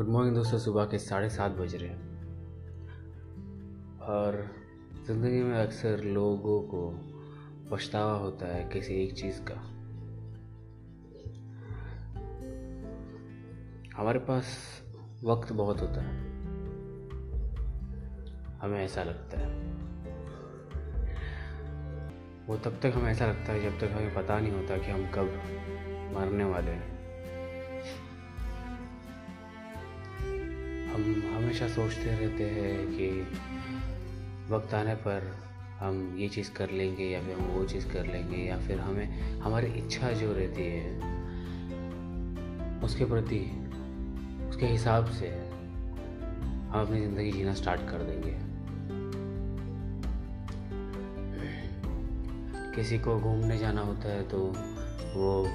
Good morning दोस्तों। सुबह के साढ़े सात बज रहे हैं। और ज़िंदगी में अक्सर लोगों को पछतावा होता है किसी एक चीज़ का। हमारे पास वक्त बहुत होता है। हमें ऐसा लगता है। वो तब तक हमें ऐसा लगता है जब तक हमें पता नहीं होता कि हम कब मरने वाले हैं। हम हमेशा सोचते रहते हैं कि वक्त आने पर हम ये चीज़ कर लेंगे या फिर हम वो चीज़ कर लेंगे या फिर हमें हमारी इच्छा जो रहती है, उसके प्रति, उसके हिसाब से हम अपनी ज़िंदगी जीना स्टार्ट कर देंगे। किसी को घूमने जाना होता है तो वो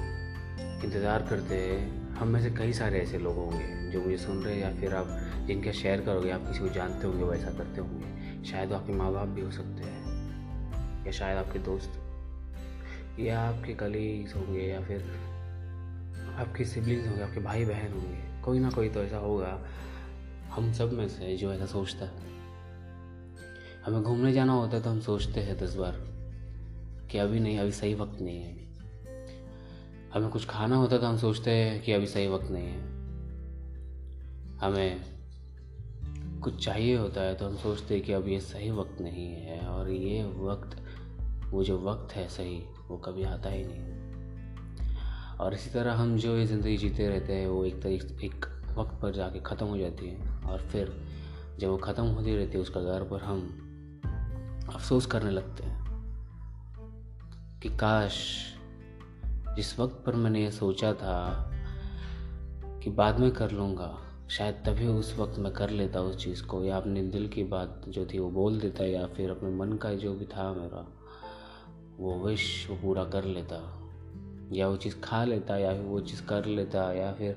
इंतज़ार करते हैं हम में से कई सारे ऐसे लोग होंगे जो मुझे सुन रहे हैं या फिर आप जिनके शेयर करोगे, आप किसी को जानते होंगे वैसा करते होंगे। शायद आपके माँ बाप भी हो सकते हैं, या शायद आपके दोस्त, या आपके कलीग्स होंगे, या फिर आपके सिबलिंग्स होंगे, आपके भाई बहन होंगे। कोई ना कोई तो ऐसा होगा, हम सब में से जो ऐसा सोचता है। हमें घूमने जाना होता है तो हम सोचते हैं दस बार कि अभी नहीं, अभी सही वक्त नहीं है। हमें कुछ खाना होता तो हम सोचते हैं कि अभी सही वक्त नहीं है। हमें कुछ चाहिए होता है तो हम सोचते हैं कि अब ये सही वक्त नहीं है और ये वक्त, वो जो वक्त है सही, वो कभी आता ही नहीं। और इसी तरह हम जो ये ज़िंदगी जीते रहते हैं, वो एक तरीक एक वक्त पर जाके ख़त्म हो जाती है और फिर जब वो ख़त्म होती रहती है, उसका घर पर हम अफसोस करने लगते हैं कि काश जिस वक्त पर मैंने ये सोचा था कि बाद में कर लूँगा, शायद तभी उस वक्त मैं कर लेता उस चीज़ को, या अपने दिल की बात जो थी वो बोल देता, या फिर अपने मन का जो भी था मेरा, वो विश वो पूरा कर लेता। या वो चीज़ खा लेता, या फिर वो चीज़ कर लेता, या फिर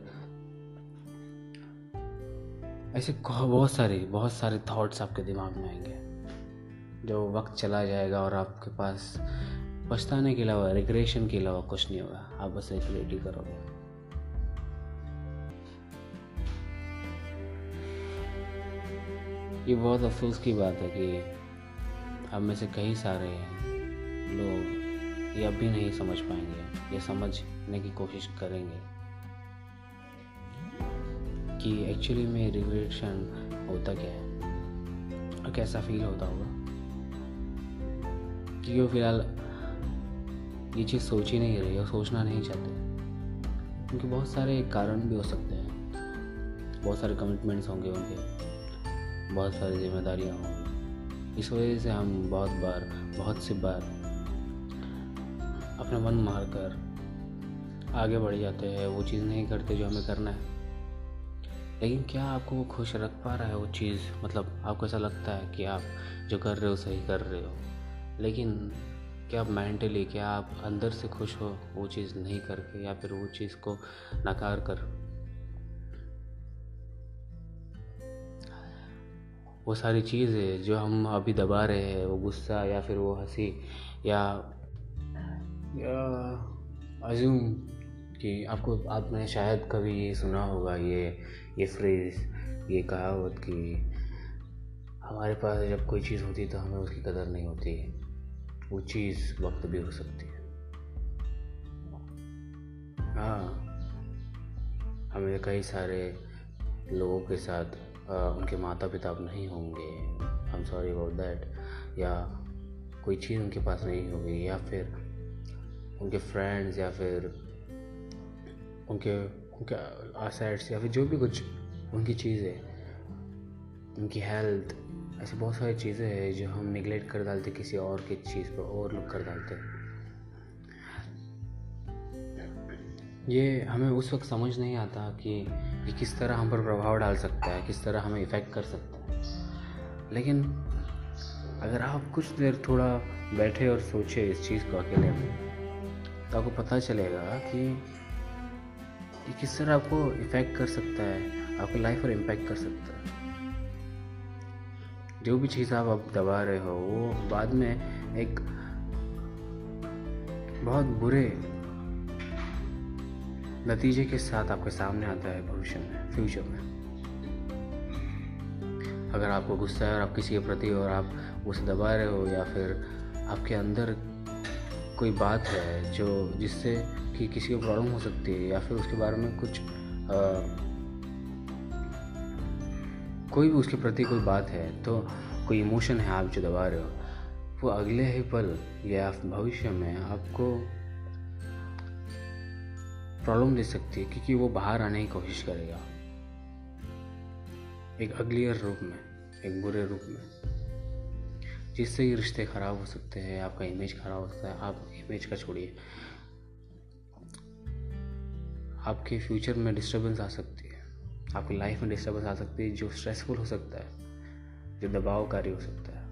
ऐसे बहुत सारे बहुत सारे थॉट्स आपके दिमाग में आएँगे, जो वक्त चला जाएगा और आपके पास पछताने के अलावा रिग्रेशन के अलावा कुछ नहीं होगा। आप बस एक रेडी करोगे। ये बहुत अफसोस की बात है कि हम में से कई सारे लोग ये अब भी नहीं समझ पाएँगे, ये समझने की कोशिश करेंगे कि एक्चुअली में रिग्रेशन होता क्या है और कैसा फील होता होगा। क्योंकि फ़िलहाल ये चीज़ सोच ही नहीं रही और सोचना नहीं चाहते। क्योंकि बहुत सारे कारण भी हो सकते हैं। बहुत सारे कमिटमेंट्स होंगे उनके। बहुत सारी जिम्मेदारियाँ होंगी। इस वजह से हम बहुत बार, बहुत सी बार अपना मन मार कर आगे बढ़ जाते हैं। वो चीज़ नहीं करते जो हमें करना है। लेकिन क्या आपको वो खुश रख पा रहा है वो चीज़? मतलब आपको ऐसा लगता है कि आप जो कर रहे हो, सही कर रहे हो। लेकिन क्या आप मेंटली क्या आप अंदर से खुश हो, वो चीज़ नहीं करके या फिर वो चीज़ को नकार कर। वो सारी चीज़ें जो हम अभी दबा रहे हैं, वो गुस्सा या फिर वो हँसी या या अज्यूम कि आपको, आपने शायद कभी ये सुना होगा, ये ये फ्रेज ये कहावत कि हमारे पास जब कोई चीज़ होती तो हमें उसकी कदर नहीं होती। वो चीज़ वक्त भी हो सकती है। हाँ हमें कई सारे लोगों के साथ आ, उनके माता पिता नहीं होंगे। I am sorry about that या कोई चीज़ उनके पास नहीं होगी या फिर उनके फ्रेंड्स या फिर उनके उनके आसेट्स या फिर जो भी कुछ उनकी चीज़ें उनकी हेल्थ ऐसी बहुत सारी चीज़ें हैं जो हम निगलेक्ट कर डालते किसी और की चीज़ पर और लुक कर डालते ये हमें उस वक्त समझ नहीं आता कि ये किस तरह हम पर प्रभाव डाल सकता है, किस तरह हमें इफ़ेक्ट कर सकता है। लेकिन अगर आप कुछ देर थोड़ा बैठे और सोचे इस चीज़ को अकेले में तो आपको पता चलेगा कि ये किस तरह आपको इफ़ेक्ट कर सकता है, आपकी लाइफ पर इम्पैक्ट कर सकता है। जो भी चीज़ आप अब दबा रहे हो वो बाद में एक बहुत बुरे नतीजे के साथ आपके सामने आता है भविष्य में फ्यूचर में। अगर आपको गुस्सा है और आप किसी के प्रति और आप उसे दबा रहे हो या फिर आपके अंदर कोई बात है जो जिससे कि किसी को प्रॉब्लम हो सकती है या फिर उसके बारे में कुछ आ, कोई भी उसके प्रति कोई बात है तो कोई इमोशन है आप जो दबा रहे हो, वो अगले ही पल या भविष्य में आपको प्रॉब्लम दे सकती है क्योंकि वो बाहर आने की कोशिश करेगा। एक अगलियर रूप में, एक बुरे रूप में। जिससे ये रिश्ते ख़राब हो सकते हैं, आपका इमेज ख़राब हो सकता है, आप इमेज का छोड़िए। आपके फ्यूचर में डिस्टरबेंस आ सकती है। आपकी लाइफ में डिस्टर्बेंस आ सकती है, जो स्ट्रेसफुल हो सकता है, जो दबावकारी हो सकता है।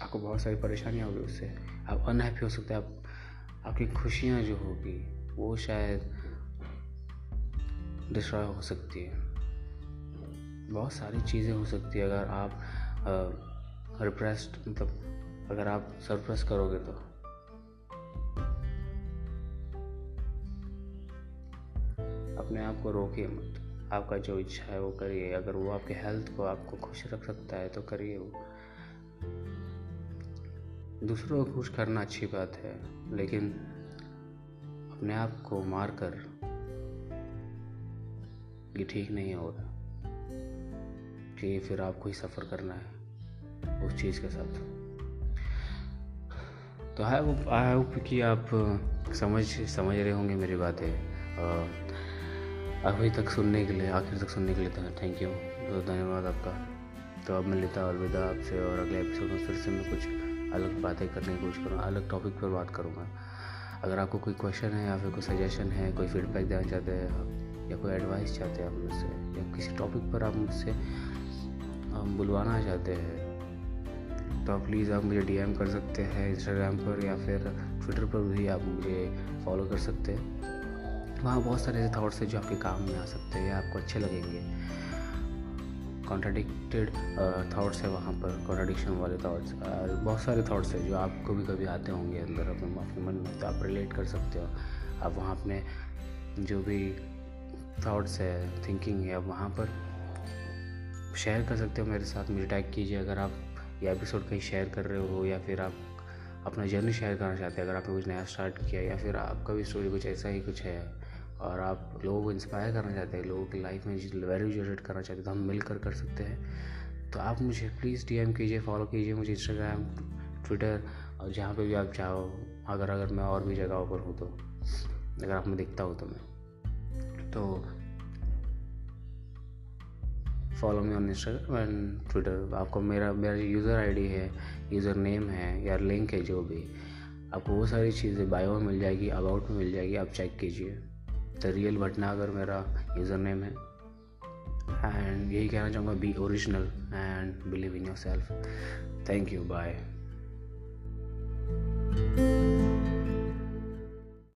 आपको बहुत सारी परेशानियाँ होगी उससे। आप अनहैप्पी हो सकते हैं, आप, आपकी खुशियाँ जो होगी, वो शायद डिस्ट्रॉय हो सकती है। बहुत सारी चीज़ें हो सकती है, अगर आप रिप्रेस्ड मतलब अगर आप सरप्रेस करोगे तो। अपने आप को रोकिए मत। आपका जो इच्छा है वो करिए। अगर वो आपके हेल्थ को आपको खुश रख सकता है तो करिए वो। दूसरों को खुश करना अच्छी बात है, लेकिन अपने आप को मार कर ये ठीक नहीं होगा कि फिर आपको ही सफ़र करना है उस चीज़ के साथ। तो आई होप आई होप कि आप समझ समझ रहे होंगे मेरी बातें। अभी तक सुनने के लिए, आखिर तक सुनने के लिए थैंक यू तो धन्यवाद आपका। तो अब मैं लेता अलविदा आपसे और अगले एपिसोड में फिर से मैं कुछ अलग बातें करने की कोशिश करूँगा, अलग टॉपिक पर बात करूँगा। अगर आपको कोई क्वेश्चन है या फिर कोई सजेशन है, कोई फीडबैक देना चाहते हैं आप, या कोई एडवाइस चाहते हैं आप मुझसे, या किसी टॉपिक पर आप मुझसे बुलवाना चाहते हैं तो आप प्लीज़ आप मुझे डीएम कर सकते हैं इंस्टाग्राम पर या फिर ट्विटर पर भी आप मुझे फॉलो कर सकते हैं। वहाँ बहुत सारे ऐसे थाट्स हैं जो आपके काम में आ सकते हैं या आपको अच्छे लगेंगे। कॉन्ट्राडिक्टेड थाट्स है वहाँ पर कॉन्ट्राडिक्शन वाले थाट्स बहुत सारे थाट्स हैं जो आपको भी कभी आते होंगे अंदर अपने अपने मन में तो आप रिलेट कर सकते हो। आप वहाँ अपने जो भी थाट्स है थिंकिंग है, आप वहाँ पर शेयर कर सकते हो मेरे साथ। मुझे टैग कीजिए, अगर आप ये एपिसोड कहीं शेयर कर रहे हो या फिर आप अपना जर्नी शेयर करना चाहते हैं, अगर आपने कुछ नया स्टार्ट किया या फिर आपका भी स्टोरी कुछ ऐसा ही कुछ है। और आप लोगों को इंस्पायर करना चाहते हैं, लोगों की लाइफ में वैल्यू जनरेट करना चाहते हैं तो हम मिलकर कर सकते हैं। तो आप मुझे प्लीज़ डी कीजिए फॉलो कीजिए मुझे इंस्टाग्राम ट्विटर और जहाँ पे भी आप चाहो, अगर अगर मैं और भी जगहों पर हूँ तो अगर आप में दिखता हूँ तो मैं। तो follow me on Instagram and Twitter आपको मेरा मेरा यूज़र आईडी है यूज़र नेम है, या लिंक है जो भी, आपको वो सारी चीज़ें बायो में मिल जाएगी अबाउट में मिल जाएगी, आप चेक कीजिए। द रियल भटनागर मेरा यूज़र नेम है। एंड यही कहना चाहूँगा be original and believe in your self thank you bye